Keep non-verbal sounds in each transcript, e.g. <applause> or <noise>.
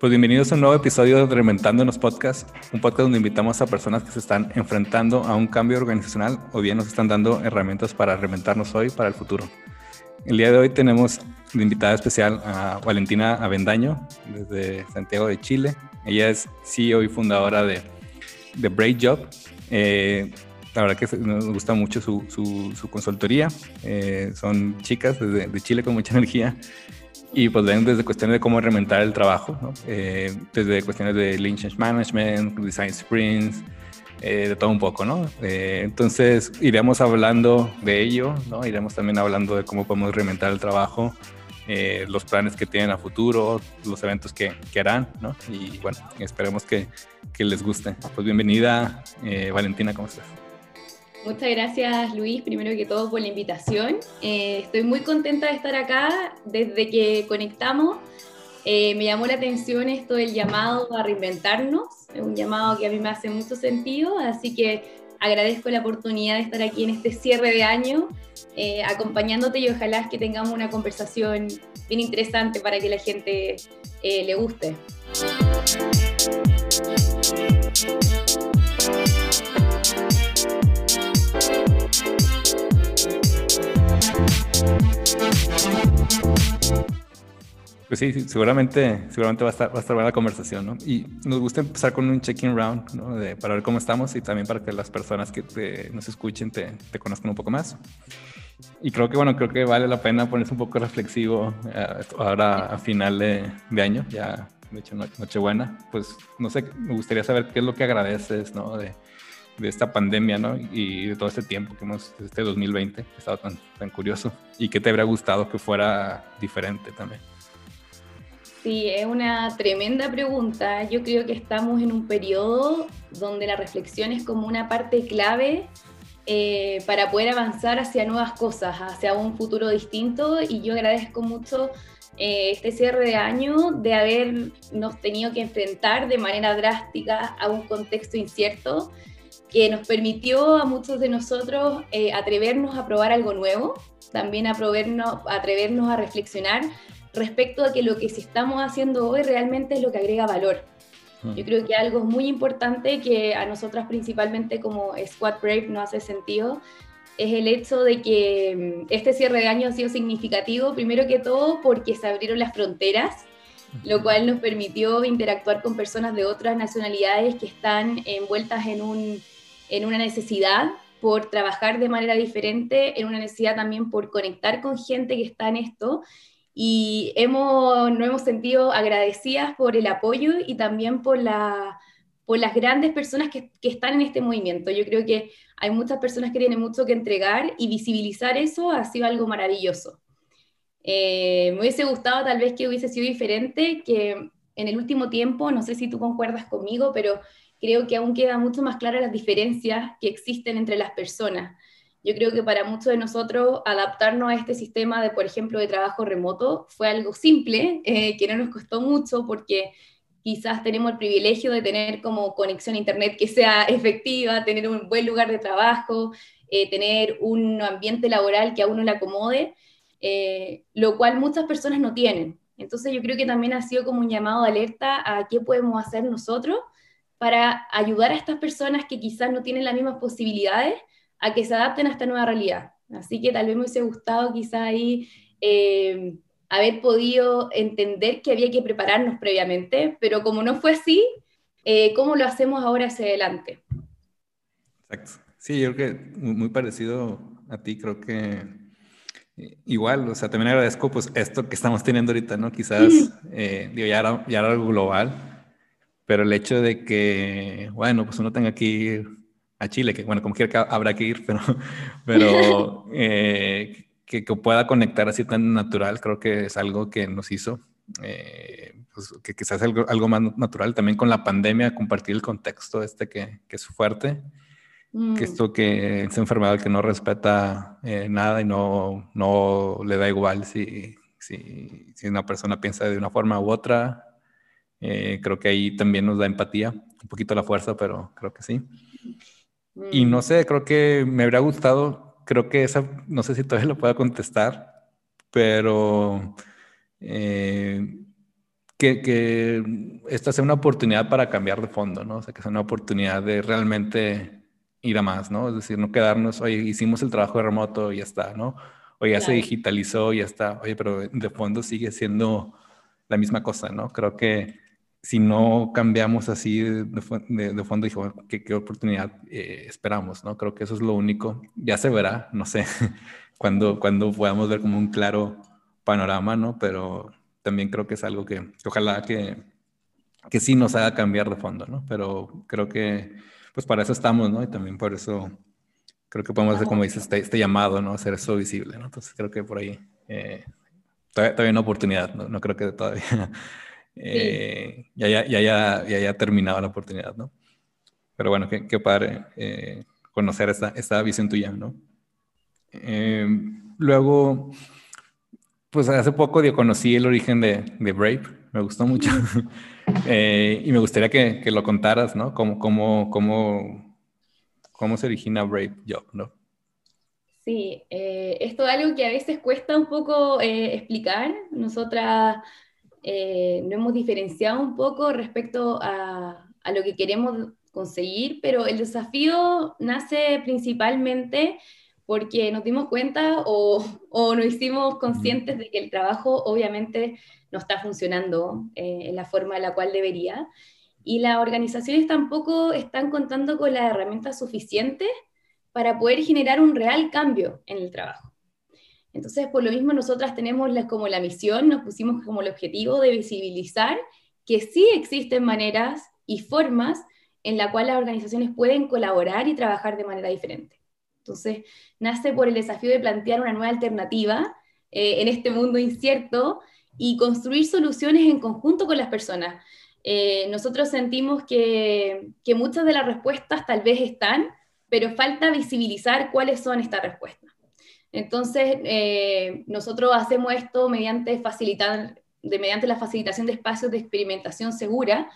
Pues bienvenidos a un nuevo episodio de Reventándonos Podcast, un podcast donde invitamos a personas que se están enfrentando a un cambio organizacional o bien nos están dando herramientas para reventarnos hoy para el futuro. El día de hoy tenemos de invitada especial a Valentina Avendaño desde Santiago de Chile. Ella es CEO y fundadora de, The Break Job. Eh, la verdad que nos gusta mucho su, su, consultoría. Eh, son chicas desde de Chile con mucha <laughs> energía y pues ven desde cuestiones de cómo reinventar el trabajo, ¿no? eh, desde cuestiones de Lean Change Management, Design Sprints, eh, de todo un poco, ¿no? Eh, entonces iremos hablando de ello, ¿no? Iremos también hablando de cómo podemos reinventar el trabajo, eh, los planes que tienen a futuro, los eventos que, que harán, ¿no? Y bueno, esperemos que, que les guste. Pues bienvenida, Valentina, ¿cómo estás? Muchas gracias Luis, primero que todo por la invitación. Eh, estoy muy contenta de estar acá desde que conectamos. Eh, me llamó la atención esto del llamado a reinventarnos, es un llamado que a mí me hace mucho sentido, así que agradezco la oportunidad de estar aquí en este cierre de año, eh, acompañándote y ojalá que tengamos una conversación bien interesante para que la gente le guste. Pues sí, seguramente, seguramente va a estar, va a estar buena la conversación, ¿no? Y nos gusta empezar con un check-in round, ¿no? De, para ver cómo estamos y también para que las personas que nos escuchen te, te, conozcan un poco más. Y creo que, bueno, creo que vale la pena ponerse un poco reflexivo eh, ahora a final de, de, año, ya de hecho Nochebuena. Pues, no sé, me gustaría saber qué es lo que agradeces, ¿no? De, de esta pandemia, ¿no? Y de todo este tiempo que hemos, este 2020, que estado tan, tan curioso. ¿Y qué te habría gustado que fuera diferente también? Sí, es una tremenda pregunta. Yo creo que estamos en un periodo donde la reflexión es como una parte clave eh, para poder avanzar hacia nuevas cosas, hacia un futuro distinto. Y yo agradezco mucho eh, este cierre de año de habernos tenido que enfrentar de manera drástica a un contexto incierto que nos permitió a muchos de nosotros eh, atrevernos a probar algo nuevo, también atrevernos, atrevernos a reflexionar respecto a que lo que estamos haciendo hoy realmente es lo que agrega valor. Mm. Yo creo que algo muy importante que a nosotras principalmente como Squad Brave no hace sentido es el hecho de que mm, este cierre de año ha sido significativo, primero que todo porque se abrieron las fronteras, lo cual nos permitió interactuar con personas de otras nacionalidades que están envueltas en, un, en una necesidad por trabajar de manera diferente, en una necesidad también por conectar con gente que está en esto y hemos, nos hemos sentido agradecidas por el apoyo y también por, la, por las grandes personas que, que, están en este movimiento. Yo creo que hay muchas personas que tienen mucho que entregar y visibilizar eso ha sido algo maravilloso. Eh, me hubiese gustado tal vez que hubiese sido diferente, que en el último tiempo, no sé si tú concuerdas conmigo, pero creo que aún queda mucho más claras las diferencias que existen entre las personas. Yo creo que para muchos de nosotros adaptarnos a este sistema de, por ejemplo, de trabajo remoto fue algo simple, eh, que no nos costó mucho porque quizás tenemos el privilegio de tener como conexión a Internet que sea <laughs> efectiva, tener un buen lugar de trabajo, eh, tener un ambiente laboral que a uno le acomode, eh, lo cual muchas personas no tienen. Entonces yo creo que también ha sido como un llamado de alerta a qué podemos hacer nosotros para ayudar a estas personas que quizás no tienen las mismas posibilidades a que se adapten a esta nueva realidad. Así que tal vez me hubiese gustado quizá ahí eh, haber podido entender que había que prepararnos previamente, pero como no fue así, eh, ¿cómo lo hacemos ahora hacia adelante? Exacto. Sí, yo creo que muy parecido a ti, creo que eh, igual, o sea, también agradezco pues esto que estamos teniendo ahorita, ¿no? Quizás, digo, ya era, ya era algo global, pero el hecho de que, bueno, pues uno tenga que ir a Chile, que bueno, como quiera habrá que ir, <laughs> pero, pero eh, que, que, pueda conectar así tan natural, creo que es algo que nos hizo, eh, pues, que quizás algo, algo más natural, también con la pandemia, compartir el contexto este que, que es fuerte, que mm. esto que es enfermedad que no respeta eh, nada y no, no le da igual si, si, si una persona piensa de una forma u otra, eh, creo que ahí también nos da empatía, un poquito la fuerza, pero creo que sí. Y no mm. sé, creo que me habría gustado, creo que esa, no sé si todavía lo pueda contestar, pero eh, que, que, esta sea una oportunidad para cambiar de fondo, ¿no? O sea, que sea una oportunidad de realmente ir a más, ¿no? Es decir, no quedarnos, oye, hicimos el trabajo de remoto y ya está, ¿no? O ya se digitalizó y ya está, oye, pero de fondo sigue siendo la misma cosa, ¿no? Creo que si no cambiamos así de, fondo, dijo, ¿qué, qué oportunidad eh, esperamos? ¿no? Creo que eso es lo único. Ya se verá, no sé, <laughs> cuando, cuando podamos ver como un claro panorama, ¿no? Pero también creo que es algo que, ojalá que, que sí nos haga cambiar de fondo, ¿no? Pero creo que, pues para eso estamos, ¿no? Y también por eso creo que podemos hacer, como dices, este, este, llamado, ¿no? Hacer eso visible, ¿no? Entonces creo que por ahí eh, todavía, hay una oportunidad, ¿no? No creo que todavía <laughs> eh, ya, ya, ya, ya, ya terminado la oportunidad, ¿no? Pero bueno, qué, qué padre eh, conocer esta, esta visión tuya, ¿no? Eh, luego, pues hace poco yo conocí el origen de, de Brave, me gustó mucho. <laughs> y me gustaría que, que, lo contaras, ¿no? Cómo, cómo, cómo, cómo se origina Brave Job, ¿no? Sí, esto es algo que a veces cuesta un poco explicar. Nosotras eh, hemos diferenciado un poco respecto a, lo que queremos conseguir, pero el desafío nace principalmente porque nos dimos cuenta o, nos hicimos conscientes de que el trabajo obviamente no está funcionando eh, en la forma en la cual debería y las organizaciones tampoco están contando con las herramientas suficientes para poder generar un real cambio en el trabajo. Entonces, por lo mismo, nosotras tenemos como la misión, nos pusimos como el objetivo de visibilizar que sí existen maneras y formas en la cual las organizaciones pueden colaborar y trabajar de manera diferente. Entonces, nace por el desafío de plantear una nueva alternativa eh, en este mundo incierto y construir soluciones en conjunto con las personas. Eh, nosotros sentimos que, que muchas de las respuestas tal vez están, pero falta visibilizar cuáles son estas respuestas. Entonces, eh, nosotros hacemos esto mediante, facilitar, de, mediante la facilitación de espacios de experimentación segura,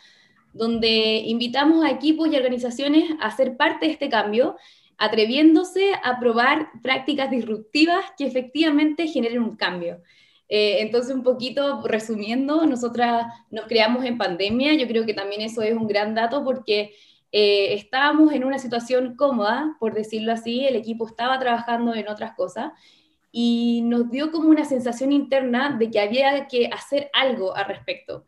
donde invitamos a equipos y organizaciones a ser parte de este cambio, atreviéndose a probar prácticas disruptivas que efectivamente generen un cambio. Eh, entonces, un poquito resumiendo, nosotras nos creamos en pandemia, yo creo que también eso es un gran dato porque eh, estábamos en una situación cómoda, por decirlo así, el equipo estaba trabajando en otras cosas y nos dio como una sensación interna de que había que hacer algo al respecto.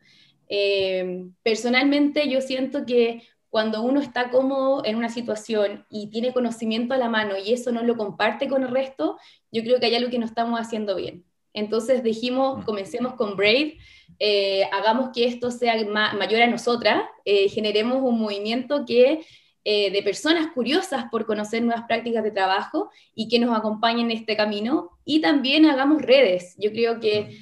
Eh, personalmente yo siento que cuando uno está cómodo en una situación y tiene conocimiento a la mano y eso no lo comparte con el resto, yo creo que hay algo que no estamos haciendo bien. Entonces dijimos, mm. comencemos con Brave, eh, hagamos que esto sea mayor a nosotras, eh, generemos un movimiento que, eh, de personas curiosas por conocer nuevas prácticas de trabajo y que nos acompañen en este camino, y también hagamos redes. Yo creo que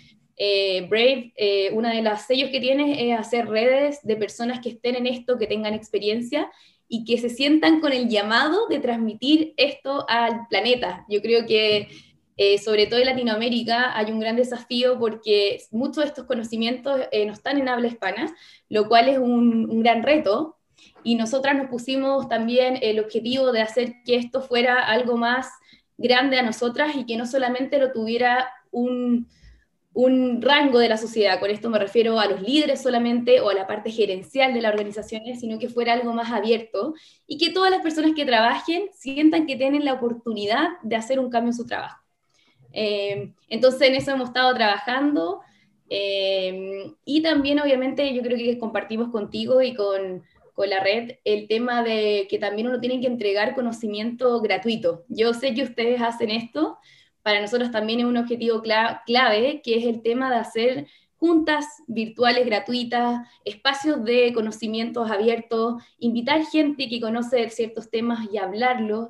Brave, una de las sellos que tiene es hacer redes de personas que estén en esto, que tengan experiencia y que se sientan con el llamado de transmitir esto al planeta. Yo creo que eh, sobre todo en Latinoamérica, hay un gran desafío porque muchos de estos conocimientos eh, no están en habla hispana, lo cual es un, gran reto. Y nosotras nos pusimos también el objetivo de hacer que esto fuera algo más grande a nosotras y que no solamente lo tuviera un, un rango de la sociedad, con esto me refiero a los líderes solamente o a la parte gerencial de las organizaciones, sino que fuera algo más abierto y que todas las personas que trabajen sientan que tienen la oportunidad de hacer un cambio en su trabajo. Eh, entonces en eso hemos estado trabajando eh, y también obviamente yo creo que compartimos contigo y con, con, la red el tema de que también uno tiene que entregar conocimiento gratuito. Yo sé que ustedes hacen esto, para nosotros también es un objetivo clave, que es el tema de hacer juntas virtuales gratuitas, espacios de conocimientos abiertos, invitar gente que conoce ciertos temas y hablarlos.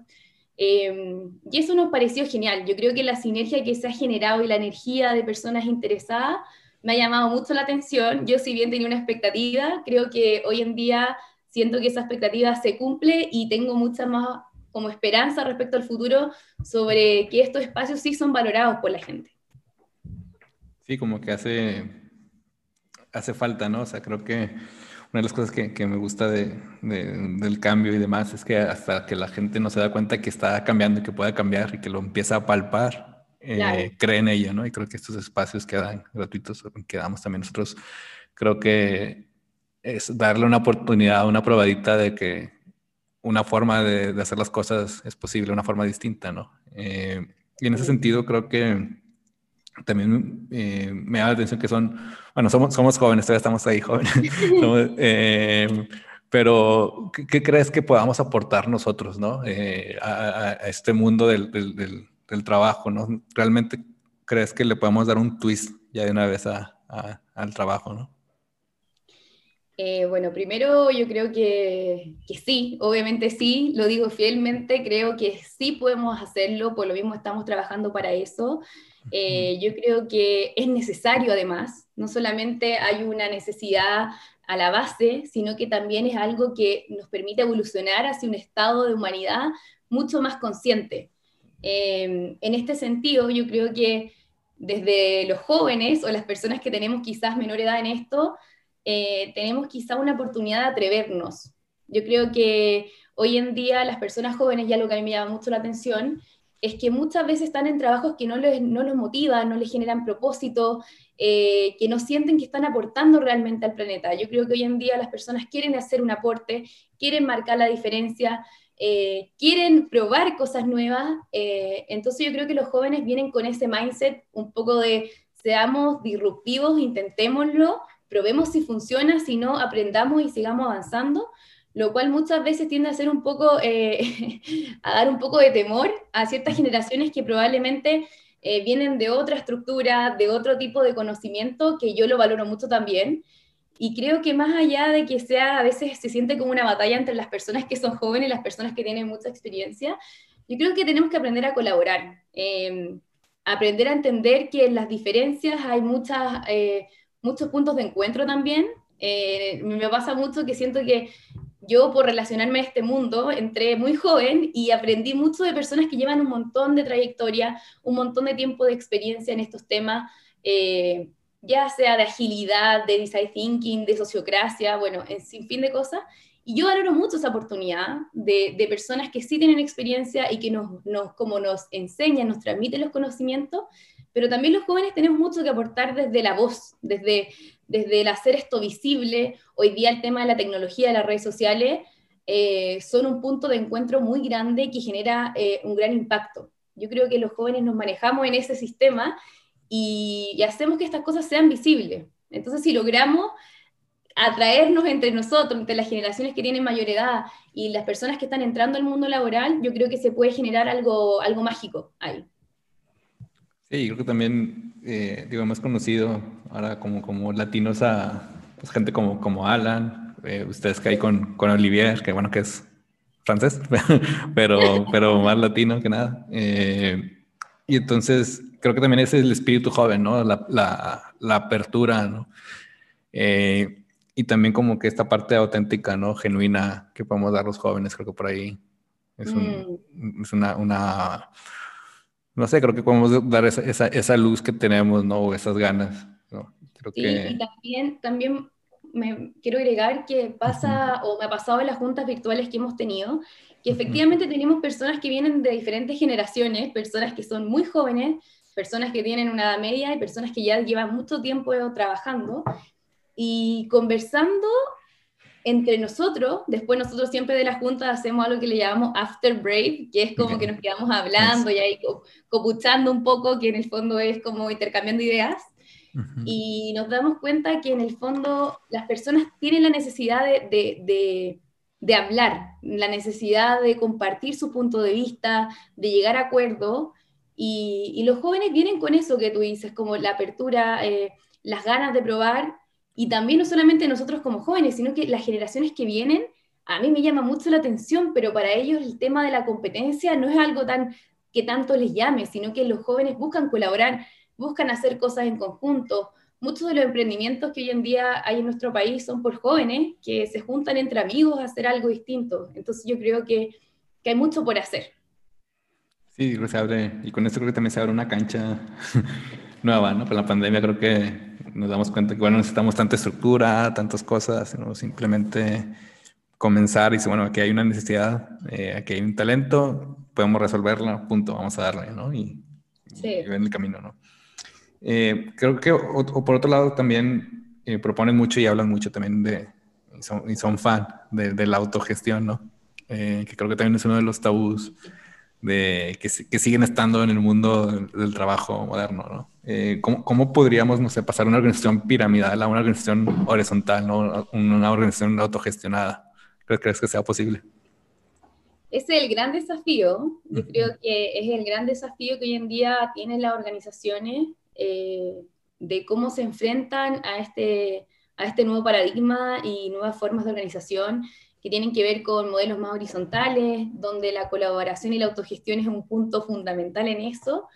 Em, y eso nos pareció genial. Yo creo que la sinergia que se ha generado y la energía de personas interesadas me ha llamado mucho la atención. Yo si bien tenía una expectativa, creo que hoy en día siento que esa expectativa se cumple y tengo mucha más como esperanza respecto al futuro sobre que estos espacios sí son valorados por la gente. Sí, como que hace, hace falta, ¿no? O sea, creo que una de las cosas que, que me gusta de, del cambio y demás es que hasta que la gente no se da cuenta que está cambiando y que pueda cambiar y que lo empieza a palpar, eh, cree en ello, ¿no? Y creo que estos espacios que dan gratuitos, que damos también nosotros, creo que es darle una oportunidad, una probadita de que una forma de, hacer las cosas es posible, una forma distinta, ¿no? Eh, y en ese sentido creo que también eh, me da la atención que son, bueno, somos, somos jóvenes, todavía estamos ahí jóvenes, <laughs> eh, pero ¿qué, crees que podamos aportar nosotros, ¿no? Eh, a, este mundo del, del, del, trabajo, ¿no? ¿Realmente crees que le podemos dar un twist ya de una vez a, al trabajo, ¿no? bueno, primero yo creo que, que, sí, obviamente sí, lo digo fielmente, creo que sí podemos hacerlo, por lo mismo estamos trabajando para eso. Eh, yo creo que es necesario además, no solamente hay una necesidad a la base, sino que también es algo que nos permite evolucionar hacia un estado de humanidad mucho más consciente. Eh, en este sentido, yo creo que desde los jóvenes o las personas que tenemos quizás menor edad en esto, eh, tenemos quizás una oportunidad de atrevernos. Yo creo que hoy en día las personas jóvenes, ya lo que a mí me llama mucho la atención, es que muchas veces están en trabajos que no, les, no los motivan, no les generan propósito, eh, que no sienten que están aportando realmente al planeta. Yo creo que hoy en día las personas quieren hacer un aporte, quieren marcar la diferencia, eh, quieren probar cosas nuevas. Eh, entonces yo creo que los jóvenes vienen con ese mindset un poco de seamos disruptivos, intentémoslo, probemos si funciona, si no, aprendamos y sigamos avanzando lo cual muchas veces tiende a ser un poco, eh, <laughs> a dar un poco de temor a ciertas generaciones que probablemente eh, vienen de otra estructura, de otro tipo de conocimiento, que yo lo valoro mucho también. Y creo que más allá de que sea, a veces se siente como una batalla entre las personas que son jóvenes y las personas que tienen mucha experiencia, yo creo que tenemos que aprender a colaborar, em, aprender a entender que en las diferencias hay muchas, eh, muchos puntos de encuentro también. me pasa mucho que siento que yo por relacionarme a este mundo entré muy joven y aprendí mucho de personas que llevan un montón de trayectoria, un montón de tiempo de experiencia en estos temas, eh, ya sea de agilidad, de design thinking, de sociocracia, bueno, en sin fin de cosas. Y yo valoro mucho esa oportunidad de, personas que sí tienen experiencia y que nos, nos, como nos enseñan, nos transmiten los conocimientos, pero también los jóvenes tenemos mucho que aportar desde la voz, desde, desde el hacer esto visible. Hoy día el tema de la tecnología, de las redes sociales, eh, son un punto de encuentro muy grande que genera eh, un gran impacto. Yo creo que los jóvenes nos manejamos en ese sistema y, hacemos que estas cosas sean visibles. Entonces, si logramos atraernos entre nosotros, entre las generaciones que tienen mayor edad y las personas que están entrando al mundo laboral, yo creo que se puede generar algo, algo mágico ahí. Sí, creo que también, eh, digo, hemos conocido ahora como, como latinos a pues, gente como, como Alan, eh, ustedes que hay con, con Olivier, que bueno, que es francés, <laughs> pero, pero más latino que nada. Eh, y entonces creo que también ese es el espíritu joven, ¿no? La, la, la apertura, ¿no? Eh, y también como que esta parte auténtica, ¿no? Genuina que podemos dar los jóvenes, creo que por ahí es, un, mm. es una, una no sé, creo que podemos dar esa, esa, esa luz que tenemos, ¿no? O esas ganas, ¿no? Creo que... y también, también me quiero agregar que pasa, o me ha pasado en las juntas virtuales que hemos tenido, que efectivamente tenemos personas que vienen de diferentes generaciones, personas que son muy jóvenes, personas que tienen una edad media y personas que ya llevan mucho tiempo trabajando, y conversando entre nosotros, después nosotros siempre de la Junta hacemos algo que le llamamos after break, que es como que nos quedamos hablando y ahí copuchando un poco, que en el fondo es como intercambiando ideas. Y nos damos cuenta que en el fondo las personas tienen la necesidad de, de, de, hablar, la necesidad de compartir su punto de vista, de llegar a acuerdo. Y, y los jóvenes vienen con eso que tú dices, como la apertura, eh, las ganas de probar y también no solamente nosotros como jóvenes, sino que las generaciones que vienen, a mí me llama mucho la atención, pero para ellos el tema de la competencia no es algo tan que tanto les llame, sino que los jóvenes buscan colaborar, buscan hacer cosas en conjunto. Muchos de los emprendimientos que hoy en día hay en nuestro país son por jóvenes que se juntan entre amigos a hacer algo distinto. Entonces yo creo que, que hay mucho por hacer. Sí, se abre, y con esto creo que también se abre una cancha <laughs> nueva, ¿no? Con la pandemia creo que nos damos cuenta que, bueno, necesitamos tanta estructura, tantas cosas, ¿no? Simplemente comenzar y decir, bueno, aquí hay una necesidad, eh, aquí hay un talento, podemos resolverla, punto, vamos a darle, ¿no? Y, sí. y el camino, ¿no? Eh, creo que, o, por otro lado, también eh, proponen mucho y hablan mucho también de, y son, y son fan de, de, la autogestión, ¿no? Eh, que creo que también es uno de los tabús de, que, que siguen estando en el mundo del, trabajo moderno, ¿no? Eh, ¿cómo, ¿cómo, podríamos, no sé, pasar una organización piramidal a una organización horizontal, ¿no? Una organización autogestionada. ¿Crees que sea posible? Es el gran desafío. Yo creo que es el gran desafío que hoy en día tienen las organizaciones eh, de cómo se enfrentan a este, a este nuevo paradigma y nuevas formas de organización que tienen que ver con modelos más horizontales, donde la colaboración y la autogestión es un punto fundamental en eso.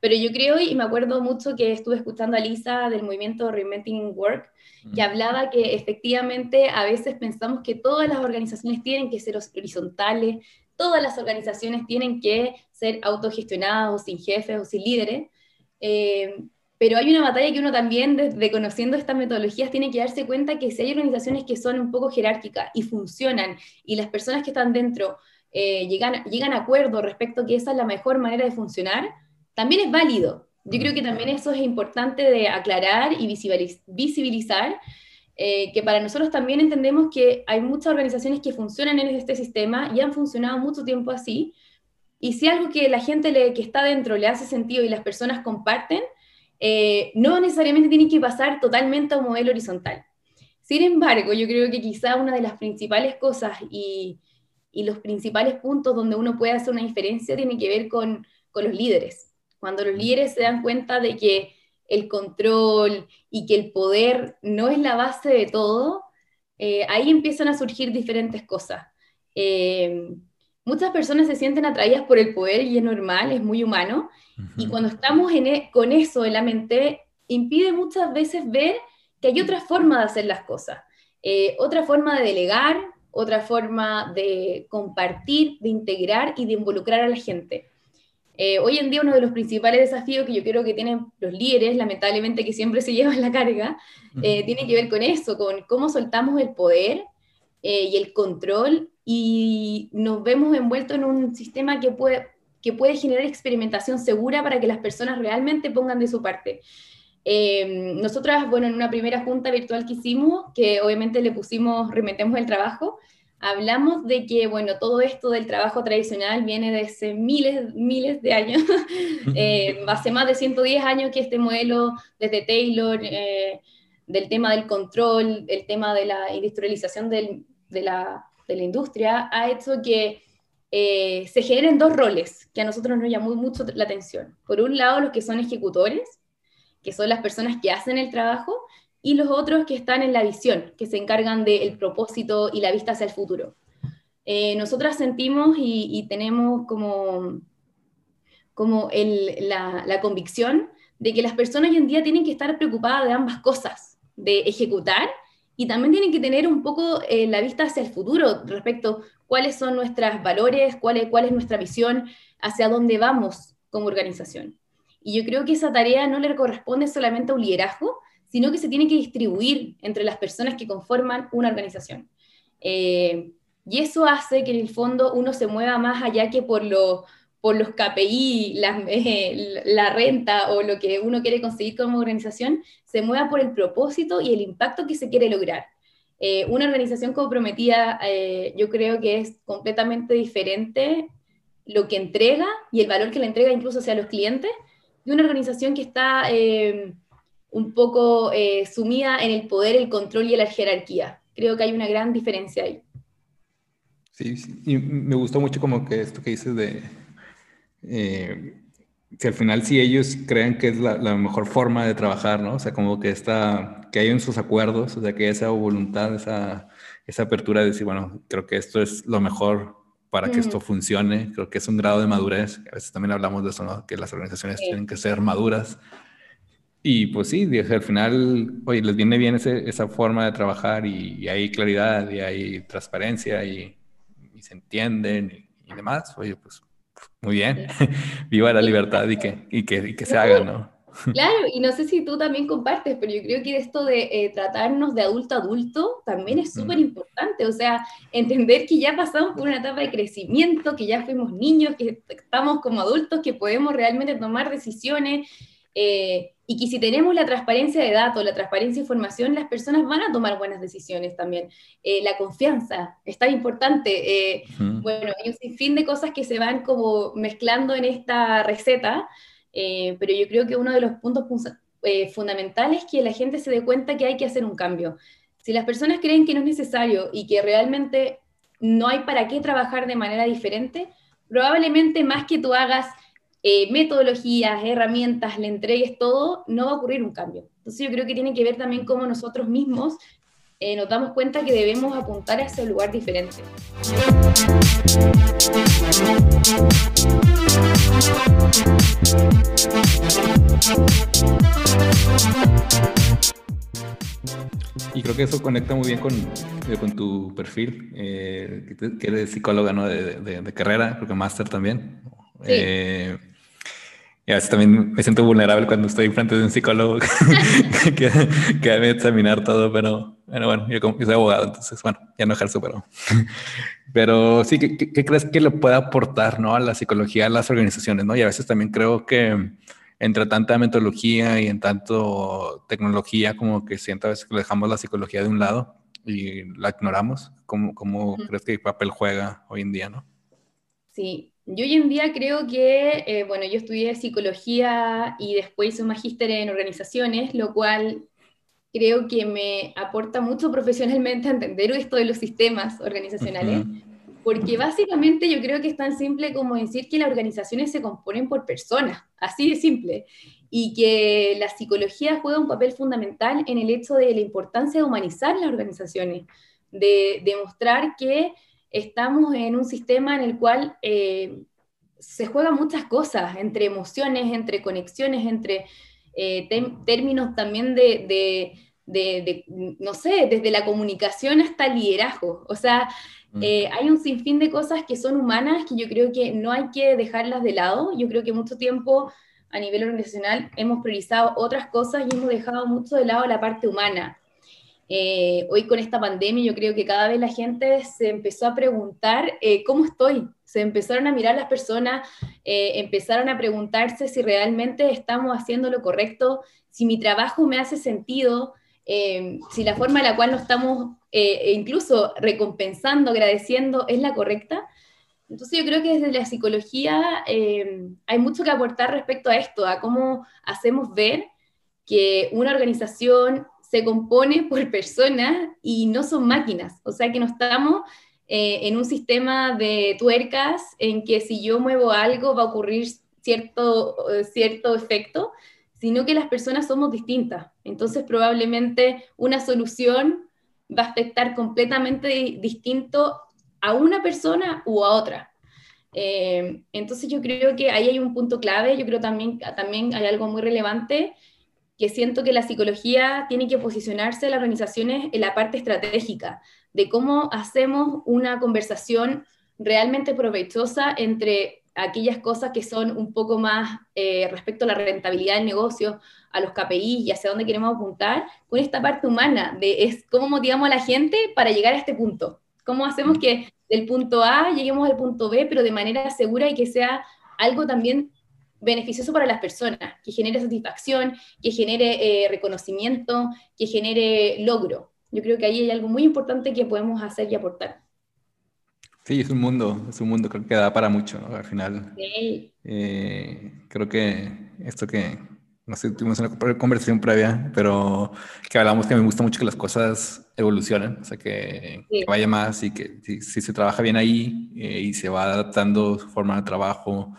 Pero yo creo, y me acuerdo mucho que estuve escuchando a Lisa del movimiento Reinventing Work, que hablaba que efectivamente a veces pensamos que todas las organizaciones tienen que ser horizontales, todas las organizaciones tienen que ser autogestionadas o sin jefes o sin líderes. Eh, pero hay una batalla que uno también, desde conociendo estas metodologías, tiene que darse cuenta que si hay organizaciones que son un poco jerárquicas y funcionan, y las personas que están dentro eh, llegan, llegan a acuerdo respecto a que esa es la mejor manera de funcionar, también es válido. Yo creo que también eso es importante de aclarar y visibilizar, eh, que para nosotros también entendemos que hay muchas organizaciones que funcionan en este sistema y han funcionado mucho tiempo así, y si algo que la gente le, que está dentro le hace sentido y las personas comparten, eh, no necesariamente tiene que pasar totalmente a un modelo horizontal. Sin embargo, yo creo que quizá una de las principales cosas y, los principales puntos donde uno puede hacer una diferencia tiene que ver con, los líderes. Cuando los líderes se dan cuenta de que el control y que el poder no es la base de todo, eh, ahí empiezan a surgir diferentes cosas. Eh, muchas personas se sienten atraídas por el poder y es normal, es muy humano, y cuando estamos e, con eso en la mente, impide muchas veces ver que hay otra forma de hacer las cosas, eh, otra forma de delegar, otra forma de compartir, de integrar y de involucrar a la gente. Eh, hoy en día uno de los principales desafíos que yo creo que tienen los líderes, lamentablemente que siempre se <laughs> llevan la carga, eh, tiene que ver con eso, con cómo soltamos el poder y el control y nos vemos envueltos en un sistema que puede, que puede generar experimentación segura para que las personas realmente pongan de su parte. Eh, nosotras, bueno, en una primera junta virtual que hicimos, que obviamente le pusimos Reinventemos el Trabajo, hablamos de que, bueno, todo esto del trabajo tradicional viene desde miles, miles de años, <laughs> eh, hace más de 110 años que este modelo, desde Taylor, eh, del tema del control, el tema de la industrialización del, de, la, de la industria, ha hecho que eh, se generen dos roles que a nosotros nos llamó mucho la atención. Por un lado, los que son ejecutores, que son las personas que hacen el trabajo, y los otros que están en la visión, que se encargan del propósito y la vista hacia el futuro. Eh, nosotras sentimos y, tenemos como, como la, la convicción de que las personas hoy en día tienen que estar preocupadas de ambas cosas, de ejecutar y también tienen que tener un poco eh, la vista hacia el futuro respecto cuáles son nuestros valores, cuál es, cuál es nuestra visión, hacia dónde vamos como organización. Y yo creo que esa tarea no le corresponde solamente a un liderazgo, sino que se tiene que distribuir entre las personas que conforman una organización. Eh, y eso hace que en el fondo uno se mueva más allá que por lo, por los KPI, la, eh, la, renta o lo que uno quiere conseguir como organización, se mueva por el propósito y el impacto que se quiere lograr. Eh, una organización comprometida, eh, yo creo que es completamente diferente lo que entrega y el valor que le entrega incluso hacia los clientes, de una organización que está un poco sumida en el poder, el control y la jerarquía. Creo que hay una gran diferencia ahí. Sí, sí. y me gustó mucho como que esto que dices de eh, si al final si ellos creen que es la, mejor forma de trabajar, ¿no? O sea, como que está, que hay en sus acuerdos, o sea, que esa voluntad, esa, esa apertura de decir, bueno, creo que esto es lo mejor para que esto funcione, creo que es un grado de madurez, a veces también hablamos de eso, ¿no? Que las organizaciones tienen que ser maduras. Y pues sí, al final, oye, les viene bien ese, esa forma de trabajar y, hay claridad y hay transparencia y, se entienden y, y demás, oye, pues muy bien. <laughs> Viva la libertad y que, y que, y que se haga, ¿no? <laughs> Claro, y no sé si tú también compartes, pero yo creo que esto de eh, tratarnos de adulto a adulto también es súper importante, o sea, entender que ya pasamos por una etapa de crecimiento, que ya fuimos niños, que estamos como adultos, que podemos realmente tomar decisiones. Eh, y que si tenemos la transparencia de datos, la transparencia de información, las personas van a tomar buenas decisiones también. Eh, la confianza es tan importante. Eh, bueno, hay un sinfín de cosas que se van como mezclando en esta receta, eh, pero yo creo que uno de los puntos fundamentales es que la gente se dé cuenta que hay que hacer un cambio. Si las personas creen que no es necesario y que realmente no hay para qué trabajar de manera diferente, probablemente más que tú hagas eh, metodologías, herramientas, le entregues todo, no va a ocurrir un cambio. Entonces yo creo que tiene que ver también cómo nosotros mismos eh, nos damos cuenta que debemos apuntar a ese lugar diferente. Y creo que eso conecta muy bien con, eh, con tu perfil, que, eres psicóloga ¿no? de, de, carrera, creo que máster también. Sí. Y a veces también me siento vulnerable cuando estoy enfrente de un psicólogo <laughs> que, que debe examinar todo, pero, bueno, yo, soy abogado, entonces, bueno, ya no ejerzo, pero, <laughs> pero sí, ¿qué, crees que le puede aportar ¿no? a la psicología, a las organizaciones? ¿no? Y a veces también creo que entre tanta metodología y en tanto tecnología, como que siento a veces que dejamos la psicología de un lado y la ignoramos. ¿Cómo, cómo crees que el papel juega hoy en día, no? Sí, yo hoy en día creo que, eh, bueno, yo estudié psicología y después hice un magíster en organizaciones, lo cual creo que me aporta mucho profesionalmente a entender esto de los sistemas organizacionales, porque básicamente yo creo que es tan simple como decir que las organizaciones se componen por personas, así de simple, y que la psicología juega un papel fundamental en el hecho de la importancia de humanizar las organizaciones, de demostrar que estamos en un sistema en el cual eh, se juegan muchas cosas, entre emociones, entre conexiones, entre eh, términos también de, no sé, desde la comunicación hasta el liderazgo. O sea, mm. eh, hay un sinfín de cosas que son humanas que yo creo que no hay que dejarlas de lado. Yo creo que mucho tiempo a nivel organizacional hemos priorizado otras cosas y hemos dejado mucho de lado la parte humana. Eh, hoy con esta pandemia yo creo que cada vez la gente se empezó a preguntar eh, cómo estoy, se empezaron a mirar las personas, eh, empezaron a preguntarse si realmente estamos haciendo lo correcto, si mi trabajo me hace sentido, si la forma en la cual nos estamos incluso recompensando, agradeciendo es la correcta. Entonces yo creo que desde la psicología hay mucho que aportar respecto a esto, a cómo hacemos ver que una organización se compone por personas y no son máquinas. O sea que no estamos eh, en un sistema de tuercas en que si yo muevo algo va a ocurrir cierto, eh, cierto efecto, sino que las personas somos distintas. Entonces probablemente una solución va a afectar completamente distinto a una persona u a otra. Eh, entonces yo creo que ahí hay un punto clave, yo creo también, también hay algo muy relevante que siento que la psicología tiene que posicionarse en las organizaciones en la parte estratégica, de cómo hacemos una conversación realmente provechosa entre aquellas cosas que son un poco más eh, respecto a la rentabilidad del negocio, a los KPI y hacia dónde queremos apuntar, con esta parte humana de es cómo motivamos a la gente para llegar a este punto. ¿Cómo hacemos que del punto A lleguemos al punto B, pero de manera segura y que sea algo también beneficioso para las personas, que genere satisfacción, que genere eh, reconocimiento, que genere logro. Yo creo que ahí hay algo muy importante que podemos hacer y aportar. Sí, es un mundo, es un mundo que da para mucho, Al final. Sí. Eh, creo que esto que, no sé, tuvimos una conversación previa, pero que hablamos que me gusta mucho que las cosas evolucionen, o sea, que, vaya más y que si, se trabaja bien ahí eh, y se va adaptando su forma de trabajo,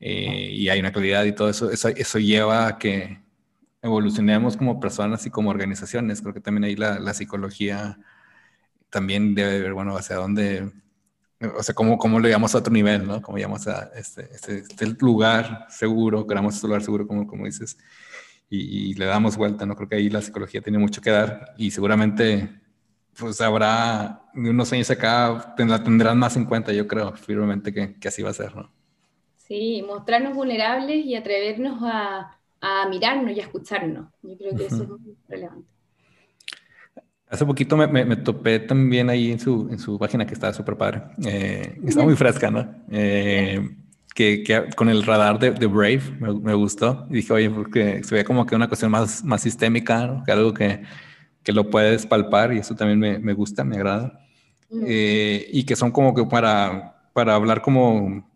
eh, y hay una calidad y todo eso, eso, eso, lleva a que evolucionemos como personas y como organizaciones. Creo que también ahí la, la psicología también debe ver, bueno, hacia dónde, o sea, cómo, cómo lo llevamos a otro nivel, ¿no? Cómo llegamos a este, este, este lugar seguro, queramos este lugar seguro, como, como dices, y, le damos vuelta, ¿no? Creo que ahí la psicología tiene mucho que dar y seguramente, pues habrá unos años acá, la tendrán más en cuenta, yo creo firmemente que, que así va a ser, ¿no? Sí, mostrarnos vulnerables y atrevernos a, a mirarnos y a escucharnos. Yo creo que eso es muy relevante. Hace poquito me, topé también ahí en su, en su página que está súper padre. Eh, está muy fresca, ¿no? Eh, que, que, con el radar de, de Brave me, gustó. Y dije, oye, porque se ve como que una cuestión más, más sistémica, ¿no? que algo que, que, lo puedes palpar y eso también me, me gusta, me agrada. Eh, y que son como que para, para hablar como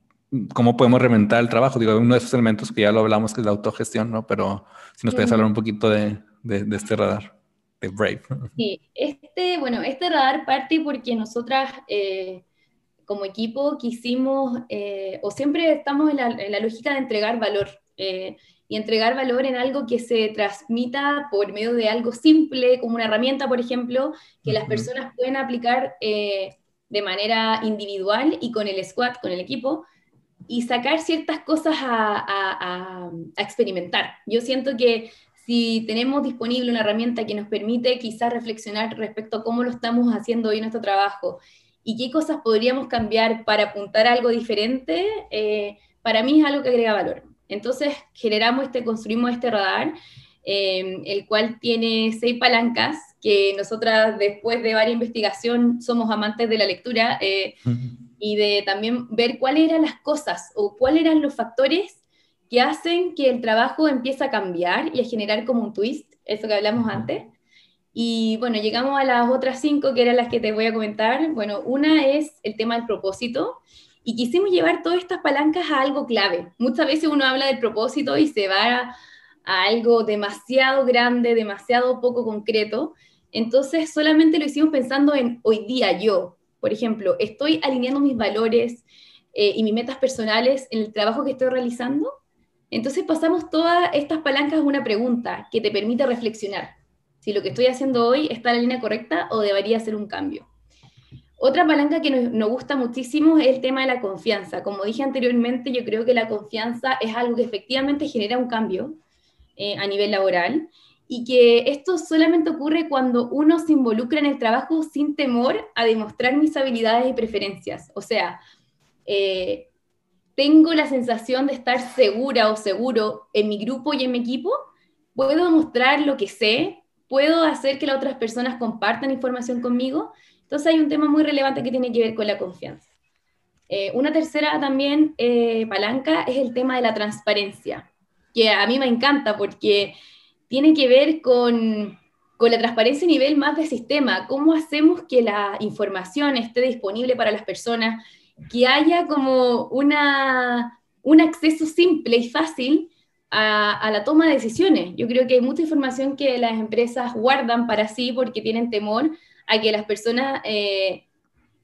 cómo podemos reventar el trabajo. Digo, uno de esos elementos que ya lo hablamos que es la autogestión, ¿no? Pero si nos puedes hablar un poquito de, de, de este radar. Brave. <laughs> Sí, este, bueno, este radar parte porque nosotras eh, como equipo quisimos, eh, o siempre estamos en la, lógica de entregar valor, eh, y entregar valor en algo que se transmita por medio de algo simple, como una herramienta, por ejemplo, que las personas pueden aplicar de manera individual y con el squad, con el equipo, y sacar ciertas cosas a, experimentar. Yo siento que si tenemos disponible una herramienta que nos permite quizás reflexionar respecto a cómo lo estamos haciendo hoy en nuestro trabajo y qué cosas podríamos cambiar para apuntar a algo diferente, eh, para mí es algo que agrega valor. Entonces generamos este, construimos este radar, eh, el cual tiene seis palancas que nosotras después de varias investigación somos amantes de la lectura eh, <laughs> y de también ver cuáles eran las cosas o cuáles eran los factores que hacen que el trabajo empiece a cambiar y a generar como un twist, eso que hablamos antes. Y bueno, llegamos a las otras cinco, que eran las que te voy a comentar. Bueno, una es el tema del propósito. Y quisimos llevar todas estas palancas a algo clave. Muchas veces uno habla del propósito y se va a, a algo demasiado grande, demasiado poco concreto. Entonces solamente lo hicimos pensando en hoy día yo. Por ejemplo, estoy alineando mis valores eh, y mis metas personales en el trabajo que estoy realizando entonces pasamos todas estas palancas a una pregunta que te permite reflexionar si lo que estoy haciendo hoy está en la línea correcta o debería hacer un cambio. Otra palanca que nos, gusta muchísimo es el tema de la confianza. Como dije anteriormente, yo creo que la confianza es algo que efectivamente genera un cambio eh, a nivel laboral y que esto solamente ocurre cuando uno se involucra en el trabajo sin temor a demostrar mis habilidades y preferencias. O sea, eh, tengo la sensación de estar segura o seguro en mi grupo y en mi equipo, puedo mostrar lo que sé, puedo hacer que las otras personas compartan información conmigo. Entonces hay un tema muy relevante que tiene que ver con la confianza. Eh, una tercera también eh, palanca es el tema de la transparencia, que a mí me encanta porque tiene que ver con, con la transparencia a nivel más de sistema, cómo hacemos que la información esté disponible para las personas, que haya como una, un acceso simple y fácil a, la toma de decisiones. Yo creo que hay mucha información que las empresas guardan para sí porque tienen temor a que las personas eh,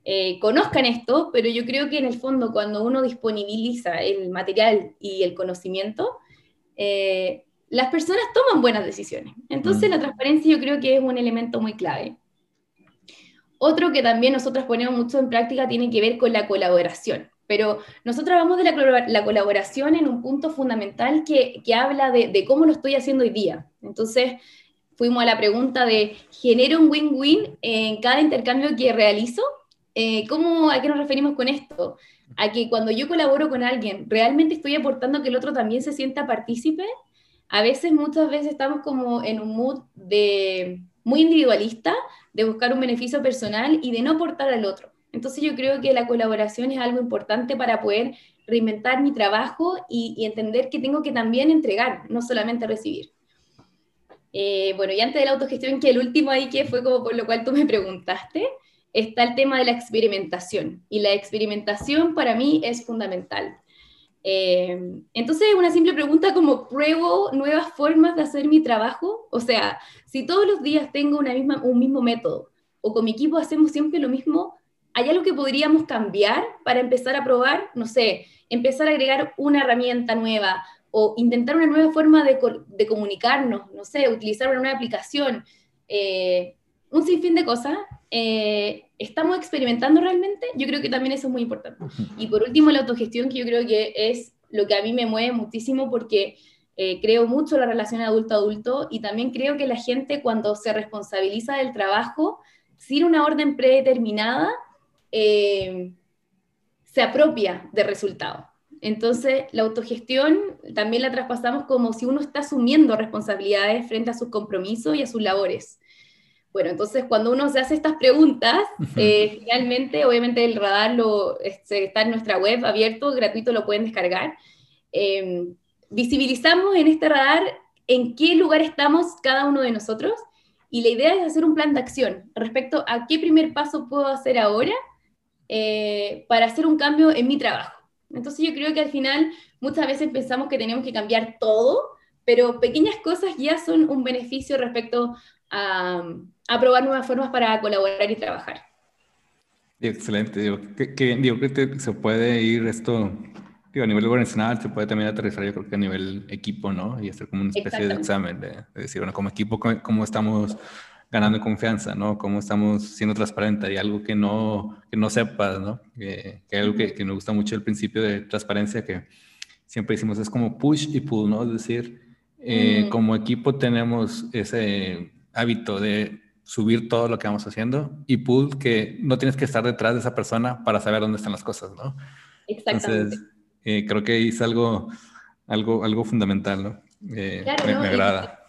eh, conozcan esto, pero yo creo que en el fondo cuando uno disponibiliza el material y el conocimiento, eh, las personas toman buenas decisiones. Entonces mm. la transparencia yo creo que es un elemento muy clave. Otro que también nosotros ponemos mucho en práctica tiene que ver con la colaboración. Pero nosotros hablamos de la, colaboración en un punto fundamental que, habla de, cómo lo estoy haciendo hoy día. Entonces, fuimos a la pregunta de, ¿genero un win-win en cada intercambio que realizo? Eh, ¿cómo, ¿A qué nos referimos con esto? A que cuando yo colaboro con alguien, ¿realmente estoy aportando que el otro también se sienta partícipe? A veces, muchas veces estamos como en un mood de muy individualista, de buscar un beneficio personal y de no aportar al otro. Entonces yo creo que la colaboración es algo importante para poder reinventar mi trabajo y, entender que tengo que también entregar, no solamente recibir. Eh, bueno, y antes de la autogestión, que el último ahí que fue como por lo cual tú me preguntaste, está el tema de la experimentación. Y la experimentación para mí es fundamental. Eh, entonces, una simple pregunta como, ¿pruebo nuevas formas de hacer mi trabajo? O sea, si todos los días tengo una misma, un mismo método o con mi equipo hacemos siempre lo mismo, ¿hay algo que podríamos cambiar para empezar a probar? No sé, empezar a agregar una herramienta nueva o intentar una nueva forma de, de comunicarnos, no sé, utilizar una nueva aplicación. Eh, un sinfín de cosas. Eh, ¿Estamos experimentando realmente? Yo creo que también eso es muy importante. Y por último, la autogestión, que yo creo que es lo que a mí me mueve muchísimo porque eh, creo mucho la relación adulto-adulto y también creo que la gente cuando se responsabiliza del trabajo sin una orden predeterminada, eh, se apropia del resultado. Entonces, la autogestión también la traspasamos como si uno está asumiendo responsabilidades frente a sus compromisos y a sus labores. Bueno, entonces cuando uno se hace estas preguntas, eh, finalmente, obviamente el radar lo, este, está en nuestra web abierto, gratuito, lo pueden descargar. Em, visibilizamos en este radar en qué lugar estamos cada uno de nosotros y la idea es hacer un plan de acción respecto a qué primer paso puedo hacer ahora eh, para hacer un cambio en mi trabajo. Entonces yo creo que al final muchas veces pensamos que tenemos que cambiar todo, pero pequeñas cosas ya son un beneficio respecto a, a probar nuevas formas para colaborar y trabajar. Excelente, digo que, digo que se puede ir esto a nivel organizacional se puede también aterrizar, yo creo que a nivel equipo, ¿no? Y hacer como una especie de examen, de, decir, bueno, como equipo, ¿cómo, estamos ganando confianza, ¿no? ¿Cómo estamos siendo transparentes? Y algo que no, que no sepas, ¿no? Que, que algo que, que, me gusta mucho el principio de transparencia que siempre decimos es como push y pull, ¿no? Es decir, eh, como equipo tenemos ese hábito de subir todo lo que vamos haciendo y pull que no tienes que estar detrás de esa persona para saber dónde están las cosas, ¿no? Exactamente. Entonces, eh, creo que es algo, algo, algo fundamental, ¿no? Eh, me, agrada.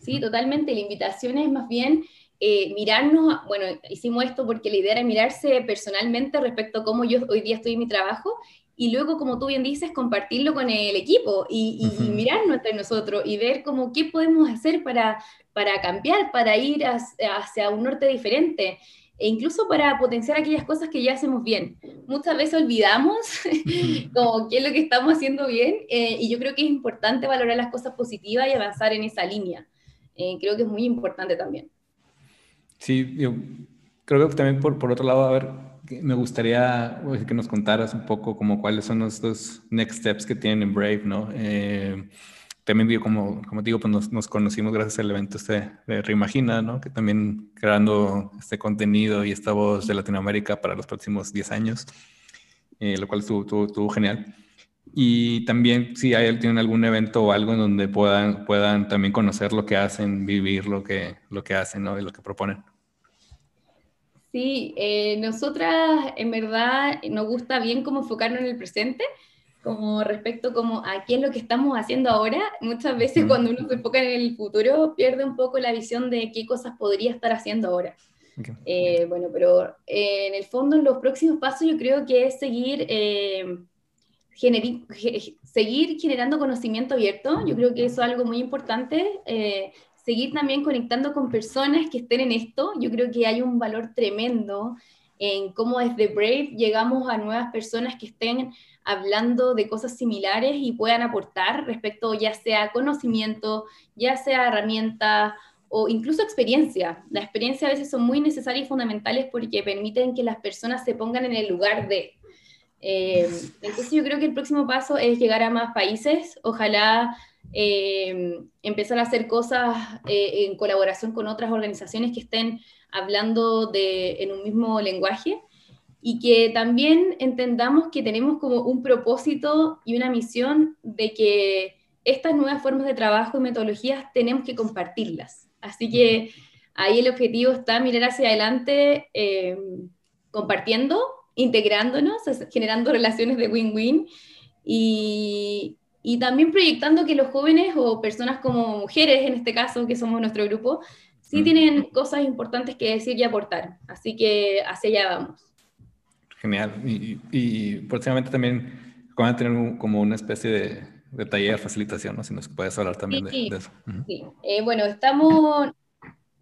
Sí, totalmente. La invitación es más bien eh, mirarnos, bueno, hicimos esto porque la idea era mirarse personalmente respecto a cómo yo hoy día estoy en mi trabajo y luego, como tú bien dices, compartirlo con el equipo y, mirarnos entre nosotros y ver cómo qué podemos hacer para, para cambiar, para ir hacia un norte diferente e incluso para potenciar aquellas cosas que ya hacemos bien. Muchas veces olvidamos <laughs> como qué es lo que estamos haciendo bien eh, y yo creo que es importante valorar las cosas positivas y avanzar en esa línea. Eh, creo que es muy importante también. Sí, yo creo que también por, por otro lado, a ver, me gustaría que nos contaras un poco como cuáles son los next steps que tienen en Brave, ¿no? Eh, también como, como digo, pues nos, conocimos gracias al evento este de Reimagina, ¿no? Que también creando este contenido y esta voz de Latinoamérica para los próximos 10 años, eh, lo cual estuvo, genial. Y también si hay, tienen algún evento o algo en donde puedan, puedan también conocer lo que hacen, vivir lo que, lo que hacen, ¿no? Y lo que proponen. Sí, eh, nosotras en verdad nos gusta bien como enfocarnos en el presente como respecto como a qué es lo que estamos haciendo ahora, muchas veces cuando uno se enfoca en el futuro pierde un poco la visión de qué cosas podría estar haciendo ahora. Eh, bueno, pero eh, en el fondo en los próximos pasos yo creo que es seguir, eh, seguir generando conocimiento abierto, yo creo que eso es algo muy importante, seguir también conectando con personas que estén en esto, yo creo que hay un valor tremendo en cómo desde Brave llegamos a nuevas personas que estén hablando de cosas similares y puedan aportar respecto ya sea conocimiento, ya sea herramientas o incluso experiencia. La experiencia a veces son muy necesarias y fundamentales porque permiten que las personas se pongan en el lugar de. Eh, entonces yo creo que el próximo paso es llegar a más países, ojalá eh, empezar a hacer cosas eh, en colaboración con otras organizaciones que estén hablando de, en un mismo lenguaje y que también entendamos que tenemos como un propósito y una misión de que estas nuevas formas de trabajo y metodologías tenemos que compartirlas. Así que ahí el objetivo está mirar hacia adelante eh, compartiendo, integrándonos, generando relaciones de win-win y, y también proyectando que los jóvenes o personas como mujeres, en este caso, que somos nuestro grupo, sí mm. tienen cosas importantes que decir y aportar. Así que hacia allá vamos. Genial. Y, y próximamente también van a tener como una especie de, de taller, facilitación, ¿no? Si nos puedes hablar también de, eso. Sí, eh, bueno, estamos,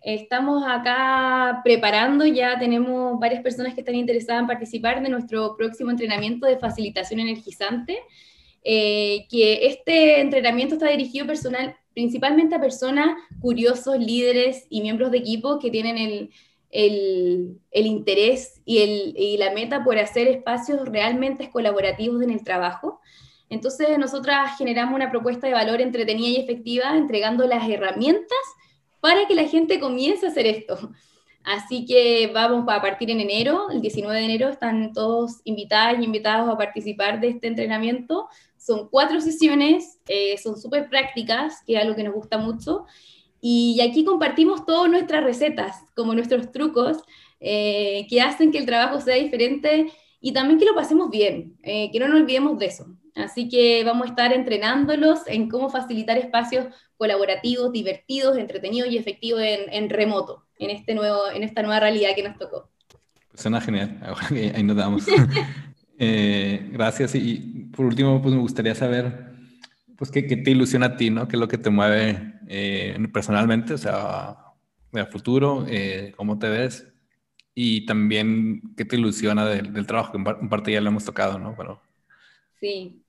estamos acá preparando, ya tenemos varias personas que están interesadas en participar de nuestro próximo entrenamiento de facilitación energizante, eh, que este entrenamiento está dirigido personal, principalmente a personas curiosos, líderes y miembros de equipo que tienen el el, interés y, el, y, la meta por hacer espacios realmente colaborativos en el trabajo. Entonces, nosotras generamos una propuesta de valor entretenida y efectiva, entregando las herramientas para que la gente comience a hacer esto. Así que vamos a partir en enero, el 19 de enero, están todos invitadas y invitados a participar de este entrenamiento. Son cuatro sesiones, eh, son súper prácticas, que es algo que nos gusta mucho, y aquí compartimos todas nuestras recetas, como nuestros trucos, eh, que hacen que el trabajo sea diferente y también que lo pasemos bien, eh, que no nos olvidemos de eso. Así que vamos a estar entrenándolos en cómo facilitar espacios colaborativos, divertidos, entretenidos y efectivos en, remoto, en, este nuevo, en esta nueva realidad que nos tocó. Suena genial, ahí nos damos. <laughs> Eh, gracias. Y por último, pues me gustaría saber, pues, ¿qué, te ilusiona a ti, no? ¿Qué es lo que te mueve eh, personalmente? O sea, a futuro, eh, ¿cómo te ves? Y también, ¿qué te ilusiona del, trabajo? Que en parte ya lo hemos tocado, ¿no? Pero... Sí.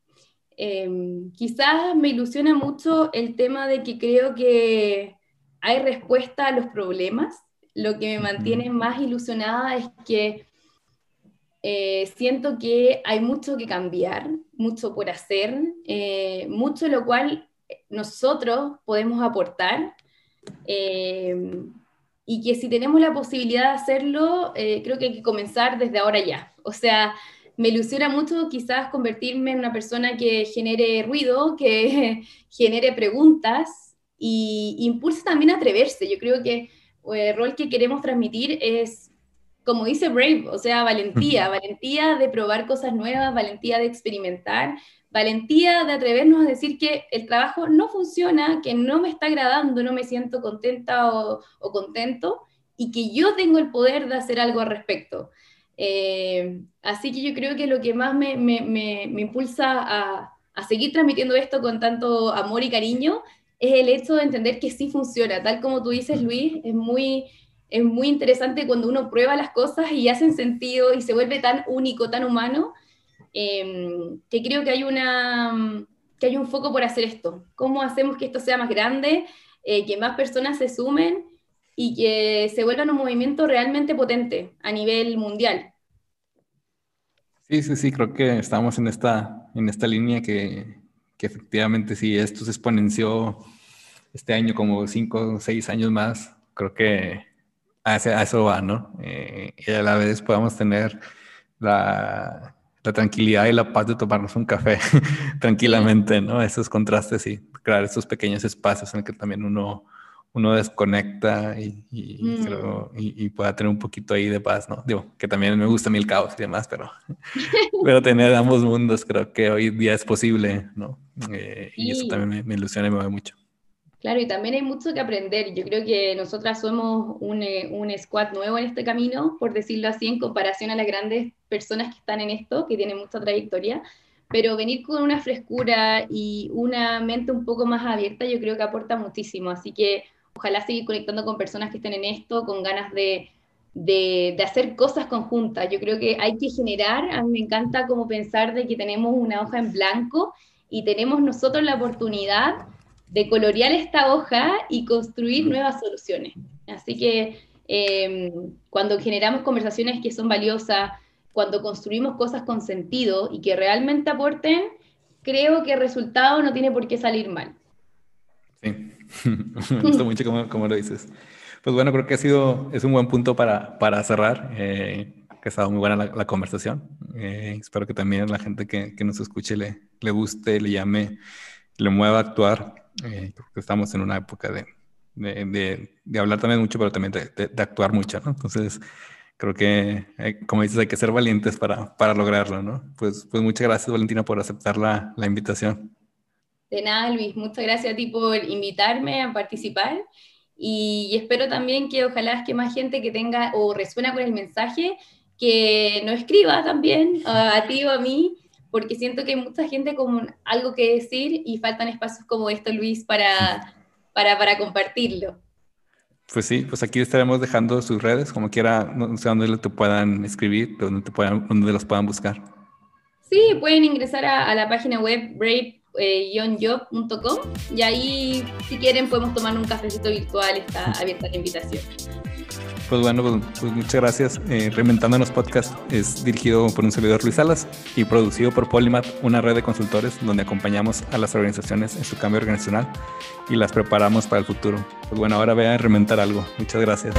Em, quizás me ilusiona mucho el tema de que creo que hay respuesta a los problemas. Lo que me mantiene más ilusionada es que eh, siento que hay mucho que cambiar, mucho por hacer, eh, mucho lo cual nosotros podemos aportar eh, y que si tenemos la posibilidad de hacerlo, creo que hay que comenzar desde ahora ya. O sea, me ilusiona mucho quizás convertirme en una persona que genere ruido, que <laughs> genere preguntas y impulse también a atreverse. Yo creo que el rol que queremos transmitir es como dice Brave, o sea, valentía, valentía de probar cosas nuevas, valentía de experimentar, valentía de atrevernos a decir que el trabajo no funciona, que no me está agradando, no me siento contenta o, contento y que yo tengo el poder de hacer algo al respecto. Eh, así que yo creo que lo que más me, impulsa a, a, seguir transmitiendo esto con tanto amor y cariño es el hecho de entender que sí funciona, tal como tú dices, Luis, es muy es muy interesante cuando uno prueba las cosas y hacen sentido y se vuelve tan único, tan humano, em, que creo que hay, una, que hay un foco por hacer esto. ¿Cómo hacemos que esto sea más grande, eh, que más personas se sumen y que se vuelva un movimiento realmente potente a nivel mundial? Sí, sí, sí, creo que estamos en esta, en esta línea que, que efectivamente sí, esto se exponenció este año como cinco o seis años más. Creo que a, eso va, ¿no? Eh, y a la vez podamos tener la, la, tranquilidad y la paz de tomarnos un café <laughs> tranquilamente, ¿no? Esos contrastes y crear esos pequeños espacios en el que también uno, uno desconecta y, mm. y, pueda tener un poquito ahí de paz, ¿no? Digo, que también me gusta el caos y demás, pero, <laughs> pero tener ambos mundos creo que hoy día es posible, ¿no? Eh, y eso también me, me ilusiona y me mueve mucho. Claro, y también hay mucho que aprender. Yo creo que nosotras somos un, eh, un, squad nuevo en este camino, por decirlo así, en comparación a las grandes personas que están en esto, que tienen mucha trayectoria. Pero venir con una frescura y una mente un poco más abierta, yo creo que aporta muchísimo. Así que ojalá seguir conectando con personas que estén en esto, con ganas de, de, de, hacer cosas conjuntas. Yo creo que hay que generar, a mí me encanta como pensar de que tenemos una hoja en blanco y tenemos nosotros la oportunidad de colorear esta hoja y construir nuevas soluciones. Así que em, cuando generamos conversaciones que son valiosas, cuando construimos cosas con sentido y que realmente aporten, creo que el resultado no tiene por qué salir mal. Sí, <laughs> me gusta mucho como, lo dices. Pues bueno, creo que ha sido, es un buen punto para, para cerrar. Eh, que ha estado muy buena la, conversación. Eh, espero que también la gente que, que, nos escuche le, le guste, le llame, le mueva a actuar eh, estamos en una época de, de, de, hablar también mucho, pero también de, actuar mucho, ¿no? Entonces, creo que, eh, como dices, hay que ser valientes para, para lograrlo, ¿no? Pues, pues muchas gracias, Valentina, por aceptar la, la invitación. De nada, Luis. Muchas gracias a ti por invitarme a participar y espero también que ojalá que más gente que tenga o resuena con el mensaje, que nos escriba también a ti o a mí porque siento que hay mucha gente con algo que decir y faltan espacios como esto, Luis, para, para, para compartirlo. Pues sí, pues aquí estaremos dejando sus redes, como quiera, no sé dónde te puedan escribir, dónde, te puedan, dónde los puedan buscar. Sí, pueden ingresar a, la página web brave-job.com y ahí, si quieren, podemos tomar un cafecito virtual, está abierta la invitación. Pues bueno, pues, pues, muchas gracias. Eh, Reinventándonos Podcast es dirigido por un servidor Luis Salas y producido por Polymath, una red de consultores donde acompañamos a las organizaciones en su cambio organizacional y las preparamos para el futuro. Pues bueno, ahora voy a reinventar algo. Muchas gracias.